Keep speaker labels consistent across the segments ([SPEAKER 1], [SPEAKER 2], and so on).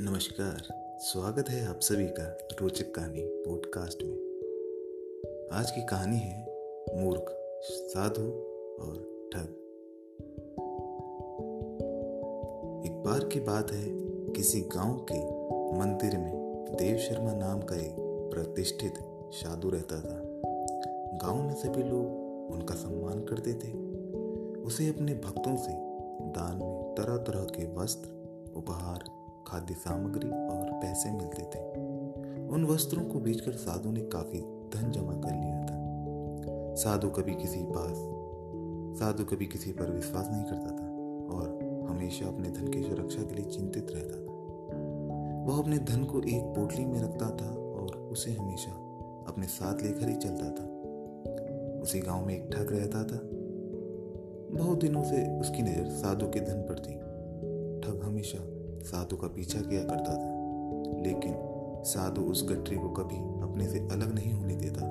[SPEAKER 1] नमस्कार, स्वागत है आप सभी का रोचक कहानी पॉडकास्ट में। आज की कहानी है मूर्ख, साधु और ठग। एक बार की बात है, किसी गाँव के मंदिर में देव शर्मा नाम का एक प्रतिष्ठित साधु रहता था। गाँव में सभी लोग उनका सम्मान करते थे उसे अपने भक्तों से दान में तरह तरह के वस्त्र, उपहार खाद्य सामग्री और पैसे मिलते थे। उन वस्त्रों को बेचकर साधु ने काफ़ी धन जमा कर लिया था। साधु कभी किसी पास, साधु कभी किसी पर विश्वास नहीं करता था और हमेशा अपने धन की सुरक्षा के लिए चिंतित रहता था। वह अपने धन को एक पोटली में रखता था और उसे हमेशा अपने साथ लेकर ही चलता था। उसी गाँव में एक ठग रहता था। बहुत दिनों से उसकी नज़र साधु के धन पर थी। ठग हमेशा साधु का पीछा किया करता था, लेकिन साधु उस गठरी को कभी अपने से अलग नहीं होने देता।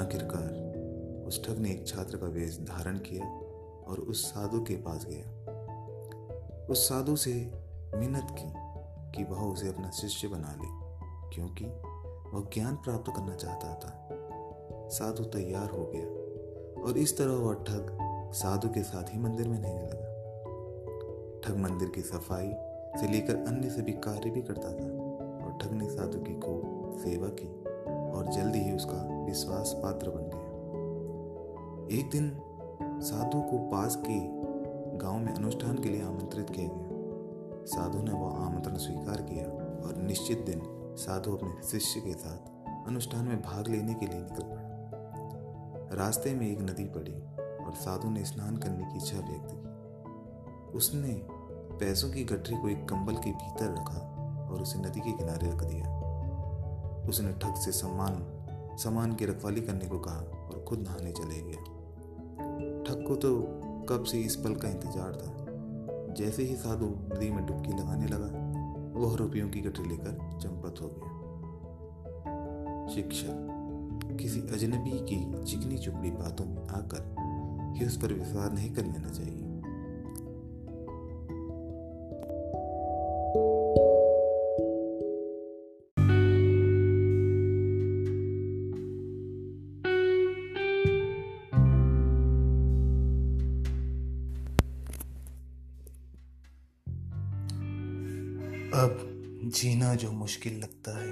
[SPEAKER 1] आखिरकार उस ठग ने एक छात्र का वेश धारण किया और उस साधु के पास गया। उस साधु से मिन्नत की कि वह उसे अपना शिष्य बना ले, क्योंकि वह ज्ञान प्राप्त करना चाहता था। साधु तैयार हो गया और इस तरह वह ठग साधु के साथ ही मंदिर में रहने लगा। ठग मंदिर की सफ़ाई से लेकर अन्य सभी कार्य भी करता था और ठग ने साधु की को सेवा की और जल्दी ही उसका विश्वास पात्र बन गया। एक दिन साधु को पास के गाँव में अनुष्ठान के लिए आमंत्रित किया गया। साधु ने वह आमंत्रण स्वीकार किया और निश्चित दिन साधु अपने शिष्य के साथ अनुष्ठान में भाग लेने के लिए निकल पड़ा। रास्ते में एक नदी पड़ी और साधु ने स्नान करने की इच्छा व्यक्त की। उसने पैसों की गठरी को एक कंबल के भीतर रखा और उसे नदी के किनारे रख दिया। उसने ठग से सम्मान सामान की रखवाली करने को कहा और खुद नहाने चले गया। ठग को तो कब से इस पल का इंतज़ार था। जैसे ही साधु नदी में डुबकी लगाने लगा, वह रुपयों की गठरी लेकर चंपत हो गया। शिक्षक, किसी अजनबी की चिकनी चुपड़ी बातों में आकर ही उस पर विश्वास नहीं कर लेना चाहिए।
[SPEAKER 2] जीना जो मुश्किल लगता है,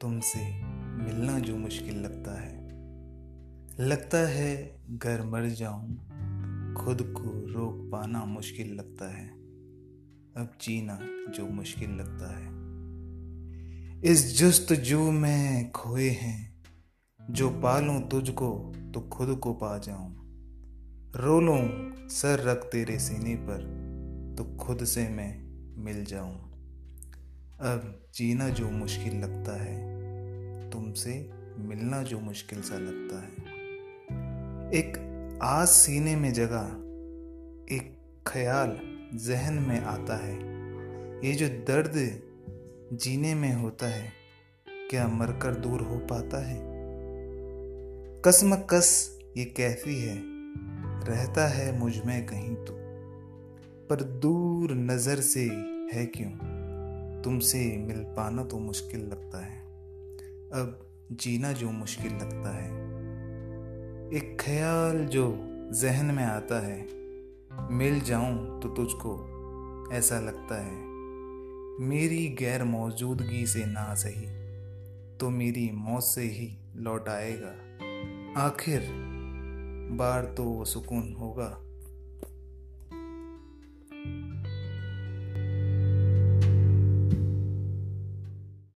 [SPEAKER 2] तुमसे मिलना जो मुश्किल लगता है। लगता है घर मर जाऊँ, खुद को रोक पाना मुश्किल लगता है। अब जीना जो मुश्किल लगता है। इस जुस्त जू में खोए हैं, जो पालूं तुझको तो खुद को पा जाऊँ। रो लूँ सर रख तेरे सीने पर तो खुद से मैं मिल जाऊँ। अब जीना जो मुश्किल लगता है, तुमसे मिलना जो मुश्किल सा लगता है। एक आस सीने में जगह, एक ख्याल जहन में आता है। ये जो दर्द जीने में होता है, क्या मरकर दूर हो पाता है? कसम कस ये कैसी है, रहता है मुझमें कहीं तो। पर दूर नज़र से है क्यों? तुमसे मिल पाना तो मुश्किल लगता है। अब जीना जो मुश्किल लगता है, एक ख्याल जो जहन में आता है, मिल जाऊँ तो तुझको ऐसा लगता है, मेरी गैर मौजूदगी से ना सही तो मेरी मौत से ही लौट आएगा। आखिर बार तो सुकून होगा।